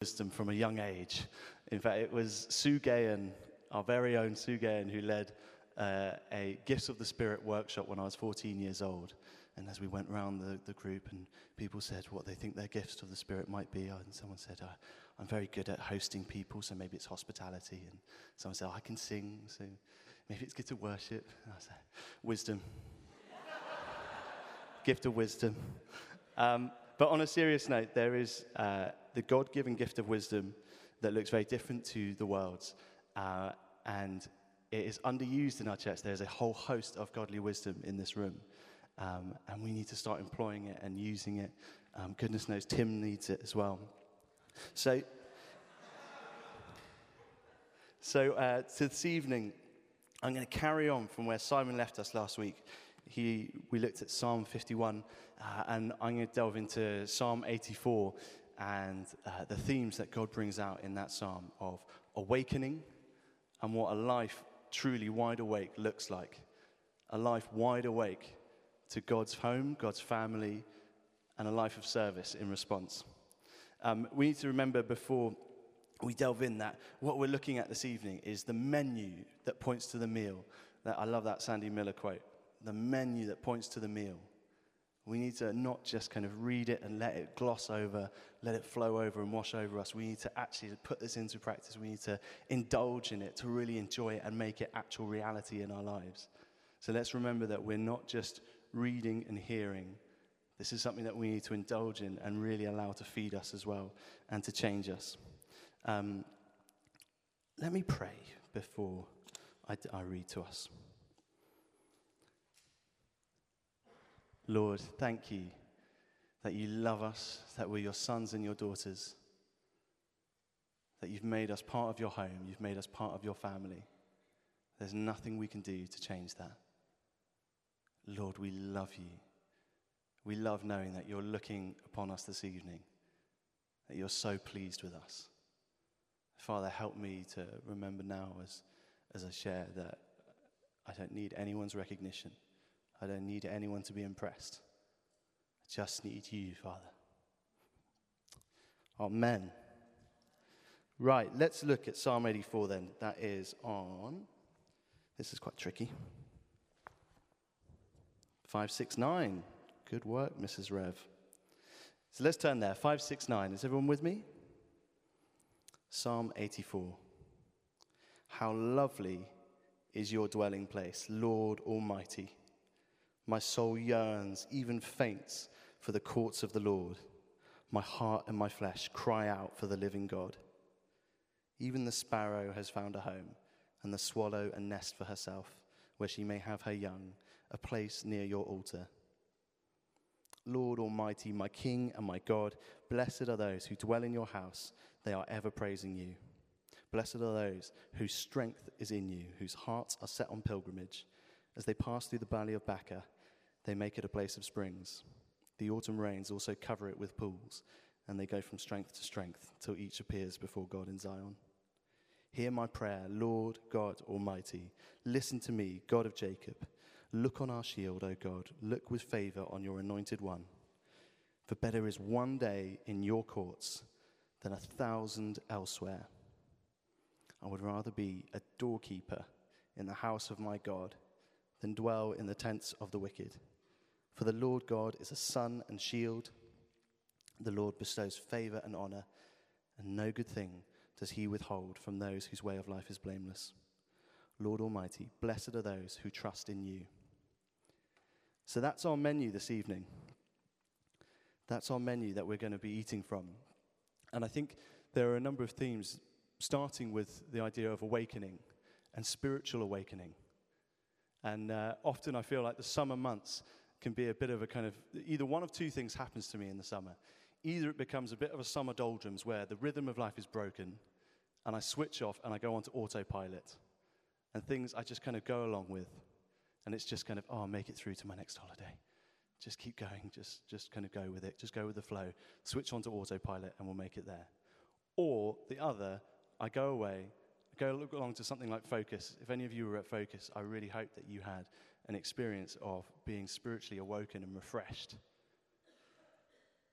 wisdom from a young age. In fact, it was Sue Gahan, our very own Sue Gahan, who led uh, a Gifts of the Spirit workshop when I was 14 years old. And as we went around the, the group and people said what they think their gifts of the Spirit might be, and someone said, I'm very good at hosting people, so maybe it's hospitality. And someone said, oh, I can sing, so maybe it's good to worship. And I said, wisdom. Gift of wisdom. Um, but on a serious note, there is uh, the God given gift of wisdom that looks very different to the world's. Uh, and it is underused in our church. There's a whole host of godly wisdom in this room. Um, and we need to start employing it and using it. Um, goodness knows Tim needs it as well. So, so, uh, so this evening, I'm going to carry on from where Simon left us last week. He, we looked at Psalm 51 uh, and I'm going to delve into Psalm 84 and uh, the themes that God brings out in that psalm of awakening and what a life truly wide awake looks like. A life wide awake to God's home, God's family, and a life of service in response. Um, we need to remember before we delve in that what we're looking at this evening is the menu that points to the meal. That, I love that Sandy Miller quote. The menu that points to the meal. We need to not just kind of read it and let it gloss over, let it flow over and wash over us. We need to actually put this into practice. We need to indulge in it, to really enjoy it and make it actual reality in our lives. So let's remember that we're not just reading and hearing. This is something that we need to indulge in and really allow to feed us as well and to change us. Um, let me pray before I, I read to us. Lord, thank you that you love us, that we're your sons and your daughters, that you've made us part of your home, you've made us part of your family. There's nothing we can do to change that. Lord, we love you. We love knowing that you're looking upon us this evening, that you're so pleased with us. Father, help me to remember now as, as I share that I don't need anyone's recognition. I don't need anyone to be impressed. I just need you, Father. Amen. Right, let's look at Psalm 84 then. That is on, this is quite tricky. 569. Good work, Mrs. Rev. So let's turn there. 569. Is everyone with me? Psalm 84. How lovely is your dwelling place, Lord Almighty. My soul yearns, even faints, for the courts of the Lord. My heart and my flesh cry out for the living God. Even the sparrow has found a home, and the swallow a nest for herself, where she may have her young, a place near your altar. Lord Almighty, my King and my God, blessed are those who dwell in your house. They are ever praising you. Blessed are those whose strength is in you, whose hearts are set on pilgrimage. As they pass through the valley of Baca, they make it a place of springs. The autumn rains also cover it with pools, and they go from strength to strength till each appears before God in Zion. Hear my prayer, Lord God Almighty. Listen to me, God of Jacob. Look on our shield, O God. Look with favor on your anointed one. For better is one day in your courts than a thousand elsewhere. I would rather be a doorkeeper in the house of my God than dwell in the tents of the wicked. For the Lord God is a sun and shield. The Lord bestows favor and honor, and no good thing does he withhold from those whose way of life is blameless. Lord Almighty, blessed are those who trust in you. So that's our menu this evening. That's our menu that we're going to be eating from. And I think there are a number of themes, starting with the idea of awakening and spiritual awakening. And uh, often I feel like the summer months can be a bit of a kind of either one of two things happens to me in the summer. Either it becomes a bit of a summer doldrums where the rhythm of life is broken and I switch off and I go onto autopilot and things I just kind of go along with. And it's just kind of, oh, I'll make it through to my next holiday. Just keep going, just, just kind of go with it, just go with the flow, switch onto autopilot, and we'll make it there. Or the other, I go away, go along to something like Focus. If any of you were at Focus, I really hope that you had an experience of being spiritually awoken and refreshed.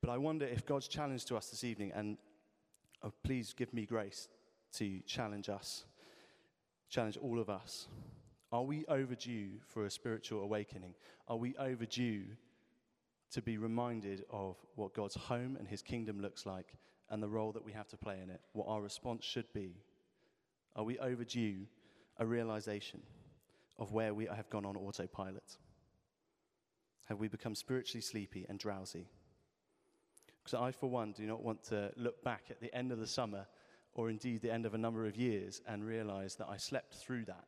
But I wonder if God's challenge to us this evening, and Oh, please give me grace to challenge us, challenge all of us. Are we overdue for a spiritual awakening? Are we overdue to be reminded of what God's home and his kingdom looks like and the role that we have to play in it, what our response should be? Are we overdue a realization of where we have gone on autopilot? Have we become spiritually sleepy and drowsy? Because I, for one, do not want to look back at the end of the summer or indeed the end of a number of years and realize that I slept through that.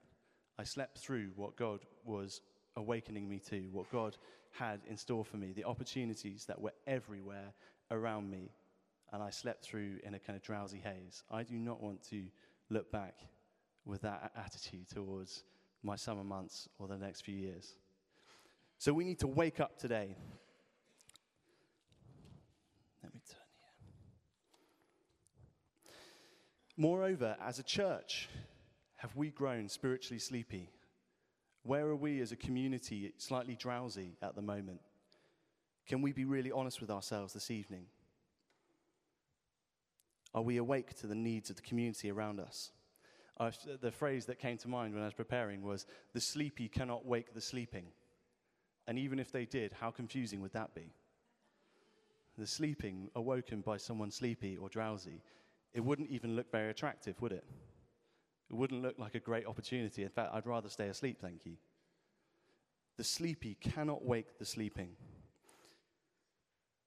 I slept through what God was awakening me to, what God had in store for me, the opportunities that were everywhere around me, and I slept through in a kind of drowsy haze. I do not want to look back with that attitude towards my summer months or the next few years. So we need to wake up today. Let me turn here. Moreover, as a church, have we grown spiritually sleepy? Where are we as a community slightly drowsy at the moment? Can we be really honest with ourselves this evening? Are we awake to the needs of the community around us? The phrase that came to mind when I was preparing was the sleepy cannot wake the sleeping. And even if they did, how confusing would that be? The sleeping, awoken by someone sleepy or drowsy, it wouldn't even look very attractive, would it? It wouldn't look like a great opportunity. In fact, I'd rather stay asleep, thank you. The sleepy cannot wake the sleeping.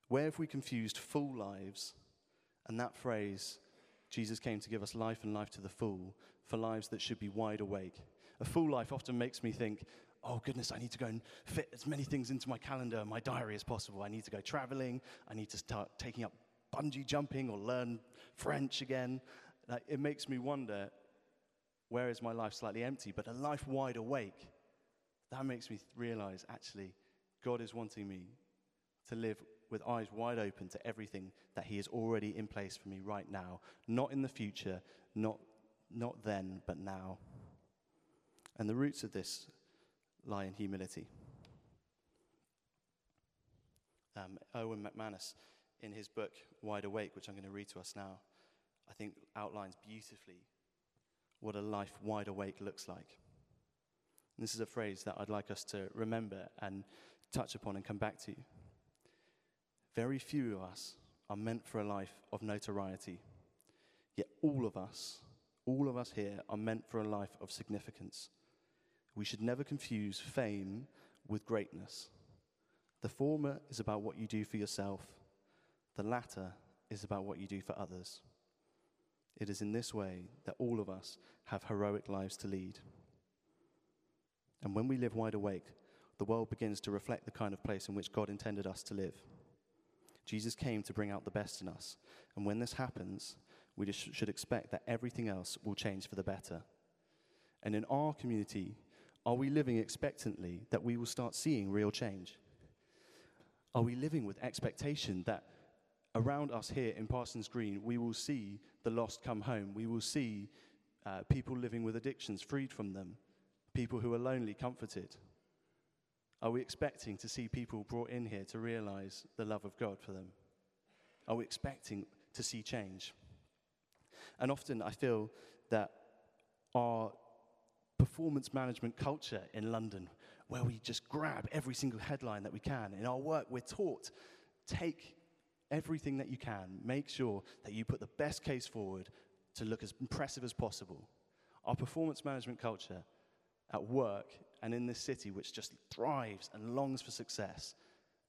Where have we confused full lives and that phrase, Jesus came to give us life and life to the full, for lives that should be wide awake? A full life often makes me think, oh goodness, I need to go and fit as many things into my calendar, my diary as possible. I need to go traveling. I need to start taking up bungee jumping or learn French again. Like, it makes me wonder where is my life slightly empty? But a life wide awake, that makes me realize actually, God is wanting me to live with eyes wide open to everything that He is already in place for me right now. Not in the future, not, not then, but now. And the roots of this lie in humility. Um, Erwin McManus, in his book Wide Awake, which I'm going to read to us now, I think outlines beautifully what a life wide awake looks like. And this is a phrase that I'd like us to remember and touch upon and come back to. Very few of us are meant for a life of notoriety, yet all of us, all of us here, are meant for a life of significance. We should never confuse fame with greatness. The former is about what you do for yourself, the latter is about what you do for others. It is in this way that all of us have heroic lives to lead. And when we live wide awake, the world begins to reflect the kind of place in which God intended us to live. Jesus came to bring out the best in us. And when this happens, we just should expect that everything else will change for the better. And in our community, are we living expectantly that we will start seeing real change? Are we living with expectation that around us here in Parsons Green, we will see the lost come home? We will see uh, people living with addictions freed from them, people who are lonely comforted. Are we expecting to see people brought in here to realize the love of God for them? Are we expecting to see change? And often I feel that our performance management culture in London, where we just grab every single headline that we can, in our work, we're taught take everything that you can, make sure that you put the best case forward to look as impressive as possible. Our performance management culture at work and in this city, which just thrives and longs for success,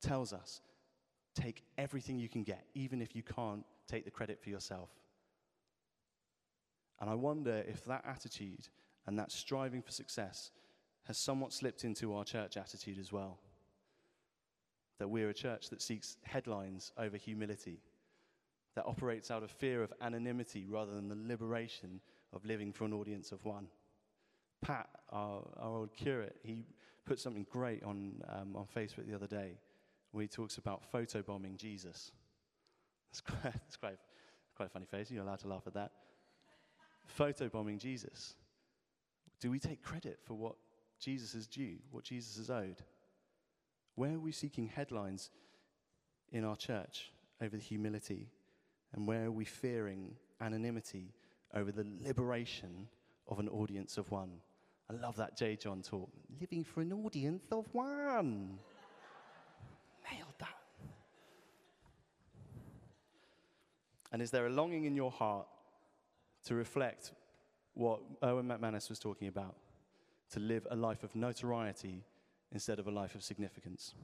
tells us take everything you can get, even if you can't take the credit for yourself. And I wonder if that attitude and that striving for success has somewhat slipped into our church attitude as well. That we're a church that seeks headlines over humility, that operates out of fear of anonymity rather than the liberation of living for an audience of one. Pat, our, our old curate, he put something great on, um, on Facebook the other day where he talks about photobombing Jesus. It's quite, it's quite, quite a funny phrase. You're allowed to laugh at that. Photobombing Jesus. Do we take credit for what Jesus is due, what Jesus is owed? Where are we seeking headlines in our church over the humility? And where are we fearing anonymity over the liberation of an audience of one. I love that J. John talk. Living for an audience of one. Nailed that. And is there a longing in your heart to reflect what Erwin McManus was talking about? To live a life of notoriety instead of a life of significance.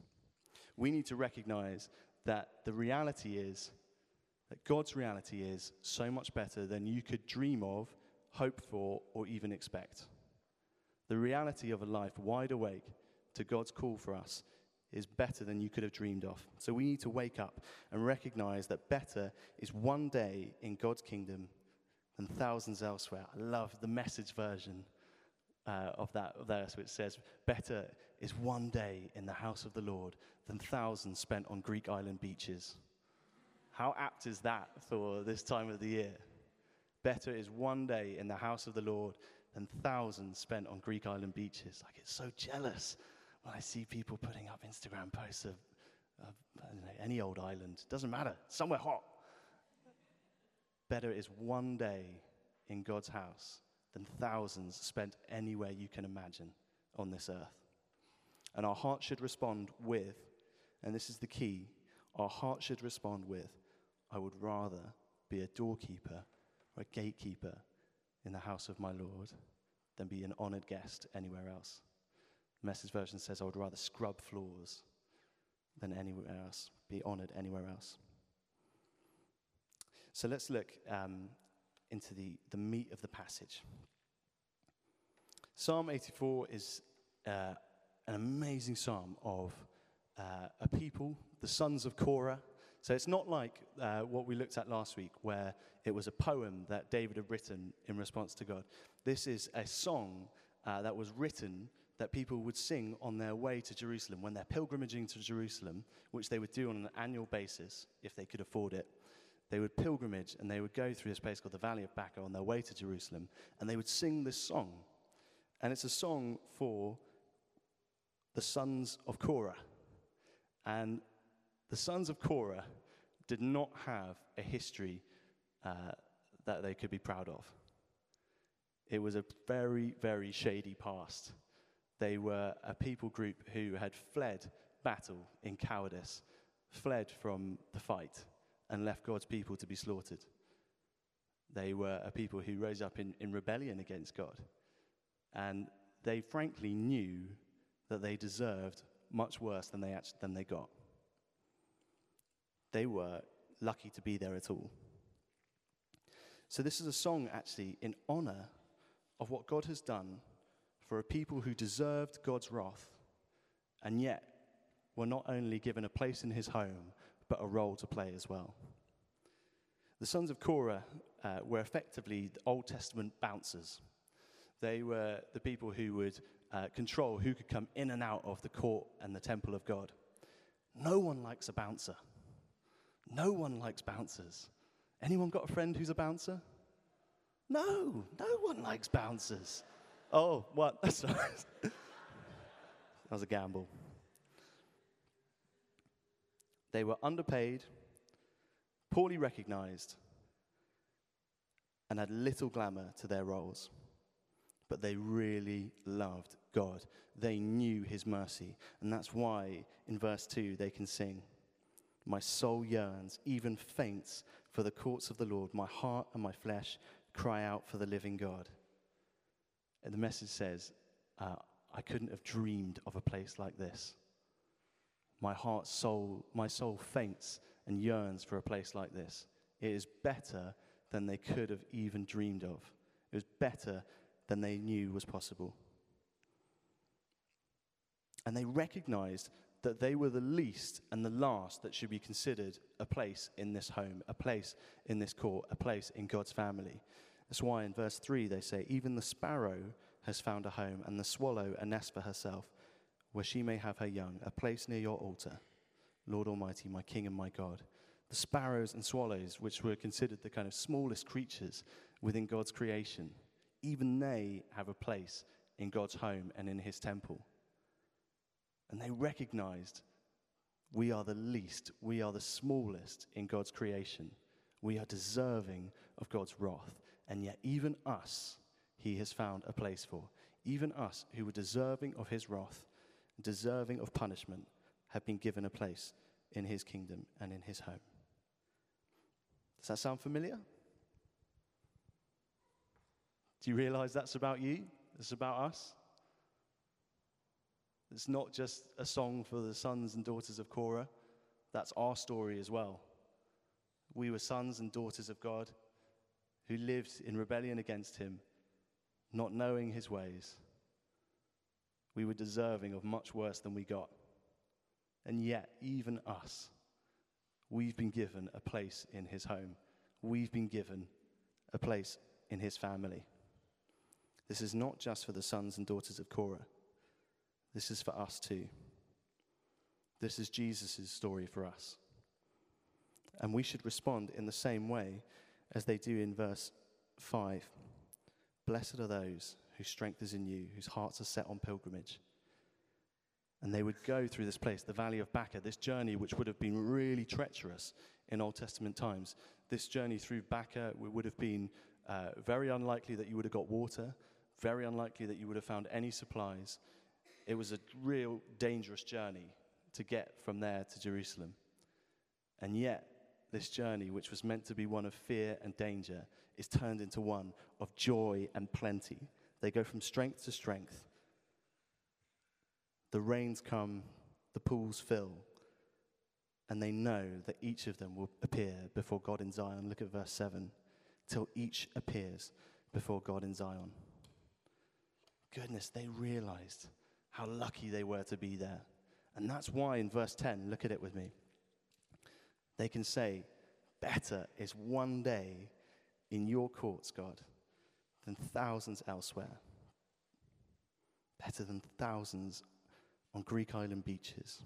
We need to recognize that the reality is that God's reality is so much better than you could dream of, hope for, or even expect. The reality of a life wide awake to God's call for us is better than you could have dreamed of. So we need to wake up and recognize that better is one day in God's kingdom than thousands elsewhere. I love the message version uh, of that verse, which says, Better is one day in the house of the Lord than thousands spent on Greek island beaches. How apt is that for this time of the year? Better is one day in the house of the Lord than thousands spent on Greek island beaches. I get so jealous when I see people putting up Instagram posts of, of know, any old island. Doesn't matter, somewhere hot. Better is one day in God's house than thousands spent anywhere you can imagine on this earth. And our heart should respond with, and this is the key, our heart should respond with, I would rather be a doorkeeper or a gatekeeper in the house of my Lord than be an honored guest anywhere else. Message version says, I would rather scrub floors than anywhere else, be honored anywhere else. So let's look um, into the, the meat of the passage. Psalm 84 is uh, an amazing psalm of uh, a people, the sons of Korah, so it's not like uh, what we looked at last week, where it was a poem that David had written in response to God. This is a song uh, that was written that people would sing on their way to Jerusalem when they're pilgrimaging to Jerusalem, which they would do on an annual basis if they could afford it. They would pilgrimage and they would go through this place called the Valley of Baca on their way to Jerusalem, and they would sing this song. And it's a song for the sons of Korah. And the sons of Korah did not have a history uh, that they could be proud of. It was a very, very shady past. They were a people group who had fled battle in cowardice, fled from the fight, and left God's people to be slaughtered. They were a people who rose up in, in rebellion against God. And they frankly knew that they deserved much worse than they, actually, than they got they were lucky to be there at all. So, this is a song actually in honor of what God has done for a people who deserved God's wrath and yet were not only given a place in his home, but a role to play as well. The sons of Korah uh, were effectively the Old Testament bouncers. They were the people who would uh, control who could come in and out of the court and the temple of God. No one likes a bouncer. No one likes bouncers. Anyone got a friend who's a bouncer? No, no one likes bouncers. Oh, what? that was a gamble. They were underpaid, poorly recognized, and had little glamour to their roles. But they really loved God. They knew His mercy. And that's why in verse 2 they can sing. My soul yearns, even faints, for the courts of the Lord. My heart and my flesh cry out for the living God. And the message says, uh, I couldn't have dreamed of a place like this. My heart, soul, my soul faints and yearns for a place like this. It is better than they could have even dreamed of. It was better than they knew was possible. And they recognized that they were the least and the last that should be considered a place in this home, a place in this court, a place in God's family. That's why in verse 3 they say, Even the sparrow has found a home, and the swallow a nest for herself, where she may have her young, a place near your altar. Lord Almighty, my King and my God. The sparrows and swallows, which were considered the kind of smallest creatures within God's creation, even they have a place in God's home and in his temple. And they recognized we are the least, we are the smallest in God's creation. We are deserving of God's wrath. And yet, even us, he has found a place for. Even us, who were deserving of his wrath, deserving of punishment, have been given a place in his kingdom and in his home. Does that sound familiar? Do you realize that's about you? It's about us? It's not just a song for the sons and daughters of Korah, that's our story as well. We were sons and daughters of God who lived in rebellion against him, not knowing his ways. We were deserving of much worse than we got. And yet, even us, we've been given a place in his home. We've been given a place in his family. This is not just for the sons and daughters of Korah, this is for us too. This is Jesus' story for us. And we should respond in the same way as they do in verse 5. Blessed are those whose strength is in you, whose hearts are set on pilgrimage. And they would go through this place, the valley of Baca, this journey which would have been really treacherous in Old Testament times. This journey through Baca would have been uh, very unlikely that you would have got water, very unlikely that you would have found any supplies. It was a real dangerous journey to get from there to Jerusalem. And yet, this journey, which was meant to be one of fear and danger, is turned into one of joy and plenty. They go from strength to strength. The rains come, the pools fill, and they know that each of them will appear before God in Zion. Look at verse 7 till each appears before God in Zion. Goodness, they realized how lucky they were to be there. And that's why in verse 10, look at it with me. They can say, Better is one day in your courts, God, than thousands elsewhere. Better than thousands on Greek island beaches.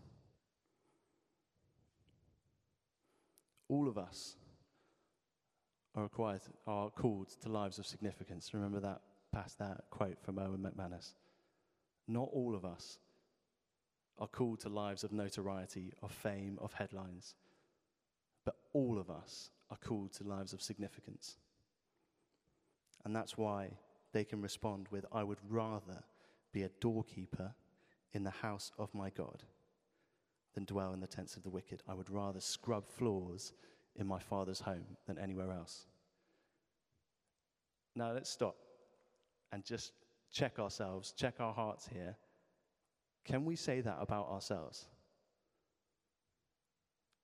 All of us are required, are called to lives of significance. Remember that past that quote from Erwin McManus. Not all of us are called to lives of notoriety, of fame, of headlines, but all of us are called to lives of significance. And that's why they can respond with, I would rather be a doorkeeper in the house of my God than dwell in the tents of the wicked. I would rather scrub floors in my father's home than anywhere else. Now let's stop and just check ourselves, check our hearts here. Can we say that about ourselves?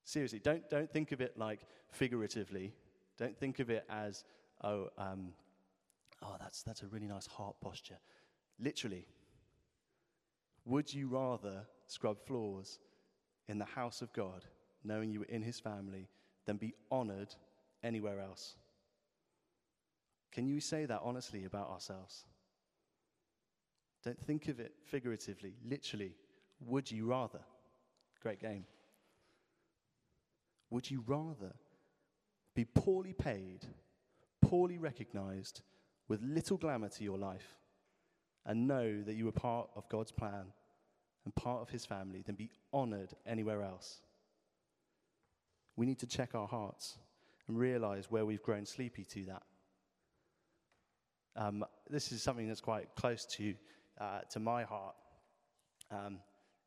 Seriously, don't, don't think of it like figuratively. Don't think of it as, oh, um, oh that's, that's a really nice heart posture. Literally, would you rather scrub floors in the house of God, knowing you were in his family, than be honored anywhere else? Can you say that honestly about ourselves? Don't think of it figuratively, literally. Would you rather? Great game. Would you rather be poorly paid, poorly recognized, with little glamour to your life, and know that you were part of God's plan and part of His family than be honored anywhere else? We need to check our hearts and realize where we've grown sleepy to that. Um, this is something that's quite close to, uh, to my heart. Um,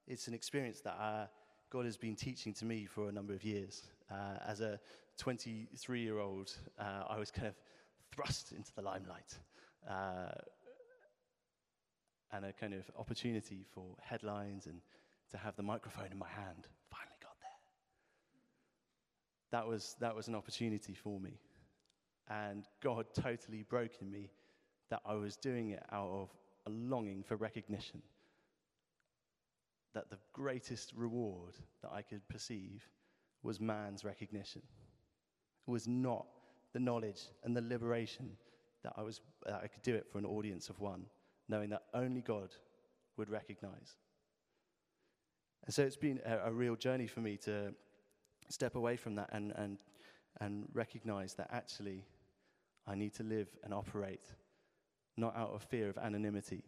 it's an experience that uh, God has been teaching to me for a number of years. Uh, as a 23 year old, uh, I was kind of thrust into the limelight uh, and a kind of opportunity for headlines and to have the microphone in my hand. Finally got there. That was, that was an opportunity for me. And God totally broke in me that I was doing it out of a longing for recognition. That the greatest reward that I could perceive was man's recognition. It was not the knowledge and the liberation that I, was, that I could do it for an audience of one, knowing that only God would recognize. And so it's been a, a real journey for me to step away from that and, and, and recognize that actually I need to live and operate not out of fear of anonymity,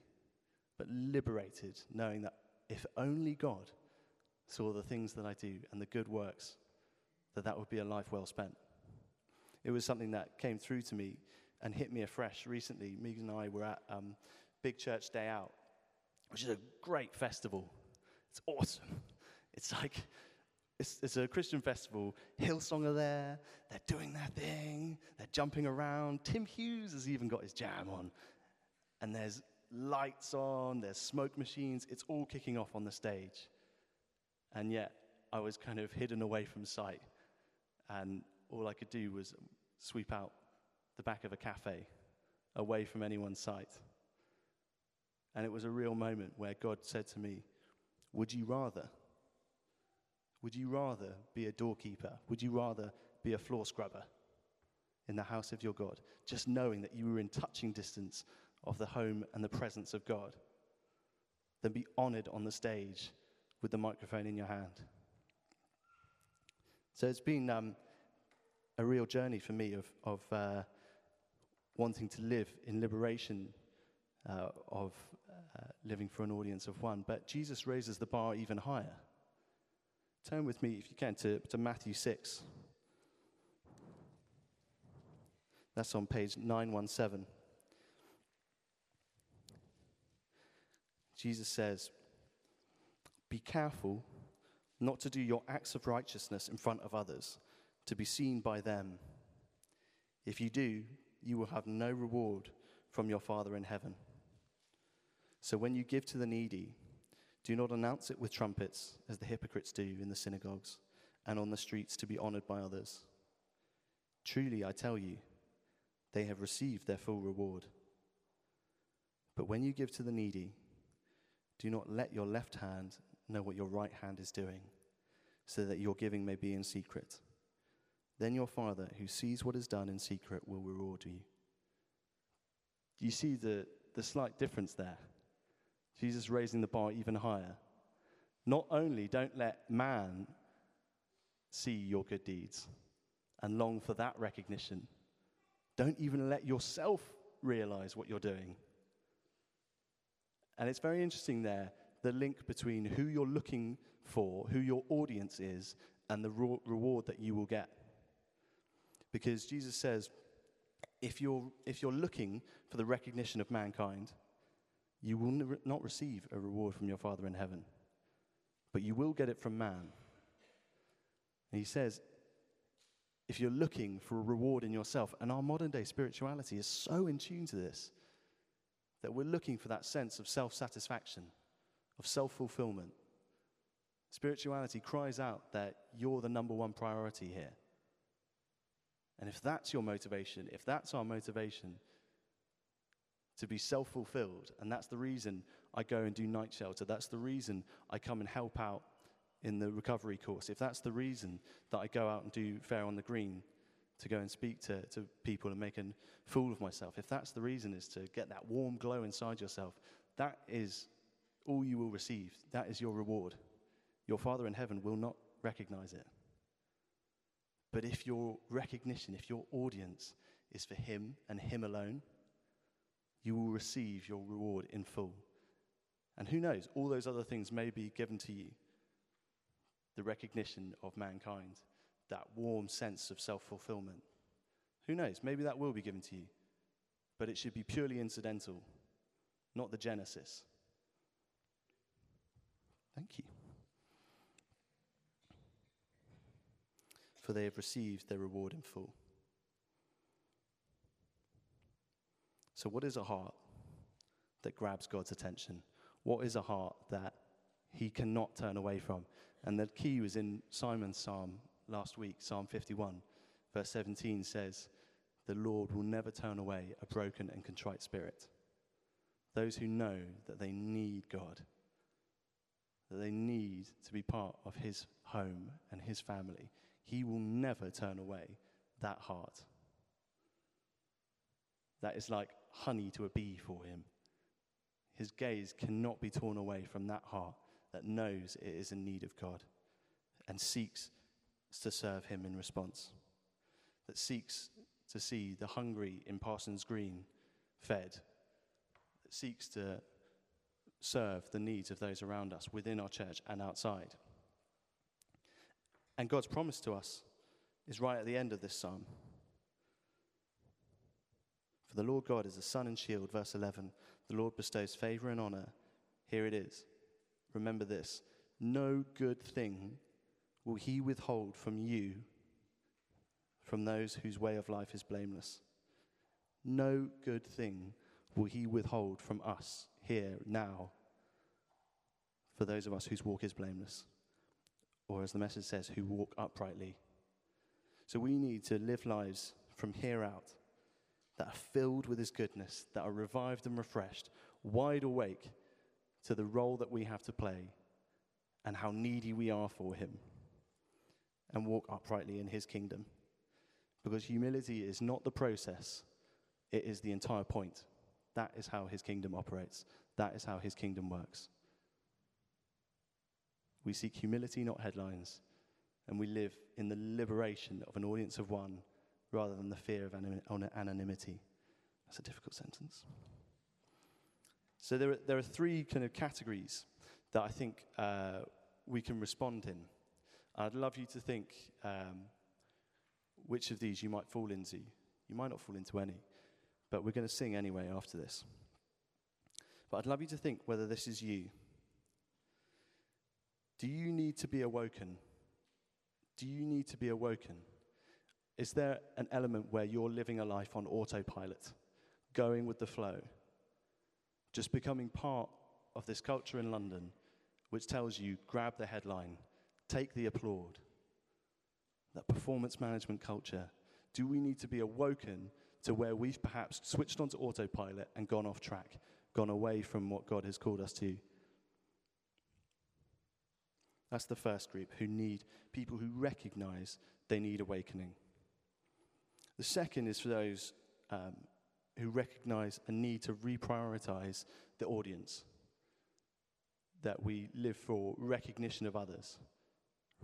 but liberated, knowing that if only God saw the things that I do and the good works, that that would be a life well spent. it was something that came through to me and hit me afresh recently. Megan and I were at um, Big Church Day Out, which is a great festival. It's awesome. It's like, it's, it's a Christian festival. Hillsong are there. They're doing their thing. They're jumping around. Tim Hughes has even got his jam on. And there's lights on, there's smoke machines. It's all kicking off on the stage. And yet, I was kind of hidden away from sight. And all I could do was sweep out the back of a cafe away from anyone's sight. And it was a real moment where God said to me, Would you rather? Would you rather be a doorkeeper? Would you rather be a floor scrubber in the house of your God? Just knowing that you were in touching distance of the home and the presence of God than be honored on the stage with the microphone in your hand. So it's been um, a real journey for me of, of uh, wanting to live in liberation uh, of uh, living for an audience of one. But Jesus raises the bar even higher. Turn with me, if you can, to, to Matthew 6. That's on page 917. Jesus says, Be careful not to do your acts of righteousness in front of others, to be seen by them. If you do, you will have no reward from your Father in heaven. So when you give to the needy, do not announce it with trumpets, as the hypocrites do in the synagogues and on the streets to be honored by others. Truly, I tell you, they have received their full reward. But when you give to the needy, do not let your left hand know what your right hand is doing, so that your giving may be in secret. Then your Father, who sees what is done in secret, will reward you. Do you see the, the slight difference there? Jesus raising the bar even higher. Not only don't let man see your good deeds and long for that recognition, don't even let yourself realize what you're doing. And it's very interesting there the link between who you're looking for, who your audience is, and the reward that you will get. Because Jesus says, if you're, if you're looking for the recognition of mankind, you will not receive a reward from your Father in heaven, but you will get it from man. And he says, if you're looking for a reward in yourself, and our modern day spirituality is so in tune to this, that we're looking for that sense of self satisfaction of self fulfillment. Spirituality cries out that you're the number one priority here. And if that's your motivation, if that's our motivation to be self fulfilled, and that's the reason I go and do night shelter, that's the reason I come and help out in the recovery course, if that's the reason that I go out and do Fair on the Green to go and speak to, to people and make a fool of myself, if that's the reason is to get that warm glow inside yourself, that is all you will receive. That is your reward. Your Father in heaven will not recognize it. But if your recognition, if your audience is for Him and Him alone, you will receive your reward in full. And who knows, all those other things may be given to you the recognition of mankind, that warm sense of self fulfillment. Who knows, maybe that will be given to you. But it should be purely incidental, not the genesis. Thank you. For they have received their reward in full. So, what is a heart that grabs God's attention? What is a heart that he cannot turn away from? And the key was in Simon's psalm last week, Psalm 51, verse 17 says, The Lord will never turn away a broken and contrite spirit. Those who know that they need God that they need to be part of his home and his family. He will never turn away that heart. That is like honey to a bee for him. His gaze cannot be torn away from that heart that knows it is in need of God and seeks to serve him in response, that seeks to see the hungry in Parsons Green fed, that seeks to serve the needs of those around us within our church and outside. And God's promise to us is right at the end of this psalm. For the Lord God is a sun and shield. Verse 11 The Lord bestows favor and honor. Here it is. Remember this no good thing will he withhold from you, from those whose way of life is blameless. No good thing will he withhold from us here now for those of us whose walk is blameless, or as the message says, who walk uprightly. So we need to live lives from here out that are filled with his goodness, that are revived and refreshed, wide awake to the role that we have to play and how needy we are for him, and walk uprightly in his kingdom. Because humility is not the process, it is the entire point. That is how his kingdom operates, that is how his kingdom works. We seek humility, not headlines, and we live in the liberation of an audience of one rather than the fear of anonymity. That's a difficult sentence. So there are, there are three kind of categories that I think uh, we can respond in. I'd love you to think um, which of these you might fall into. You might not fall into any, but we're going to sing anyway after this. But I'd love you to think whether this is you. Do you need to be awoken? Do you need to be awoken? Is there an element where you're living a life on autopilot, going with the flow, just becoming part of this culture in London which tells you grab the headline, take the applaud? That performance management culture. Do we need to be awoken to where we've perhaps switched onto autopilot and gone off track, gone away from what God has called us to? That's the first group who need people who recognize they need awakening. The second is for those um, who recognize a need to reprioritize the audience, that we live for recognition of others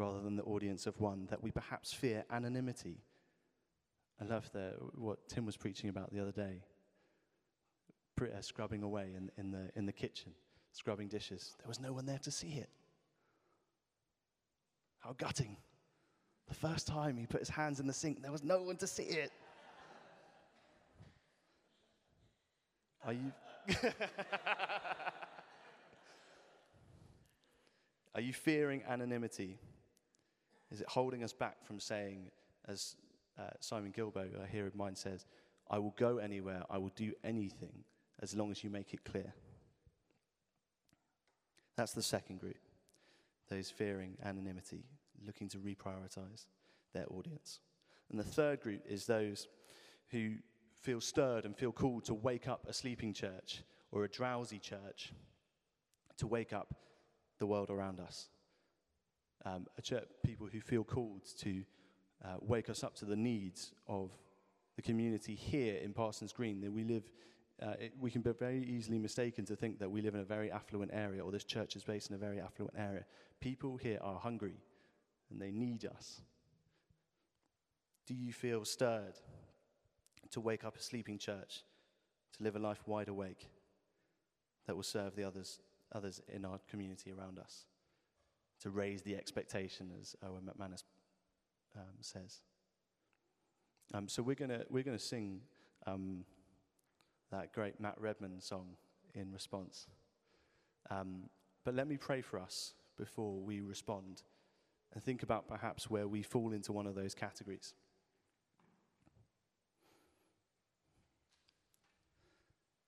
rather than the audience of one, that we perhaps fear anonymity. I love the, what Tim was preaching about the other day. Uh, scrubbing away in, in, the, in the kitchen, scrubbing dishes. There was no one there to see it. How gutting. The first time he put his hands in the sink, there was no one to see it. Are you. Are you fearing anonymity? Is it holding us back from saying, as uh, Simon Guillebaud, a hero of mine, says, I will go anywhere, I will do anything as long as you make it clear? That's the second group those fearing anonymity, looking to reprioritize their audience. And the third group is those who feel stirred and feel called to wake up a sleeping church or a drowsy church, to wake up the world around us. Um, a church, people who feel called to uh, wake us up to the needs of the community here in Parsons Green. That we live, uh, it, we can be very easily mistaken to think that we live in a very affluent area or this church is based in a very affluent area. People here are hungry and they need us. Do you feel stirred to wake up a sleeping church, to live a life wide awake that will serve the others, others in our community around us, to raise the expectation, as Erwin McManus um, says? Um, so we're going we're gonna sing um, that great Matt Redman song in response. Um, but let me pray for us before we respond and think about perhaps where we fall into one of those categories.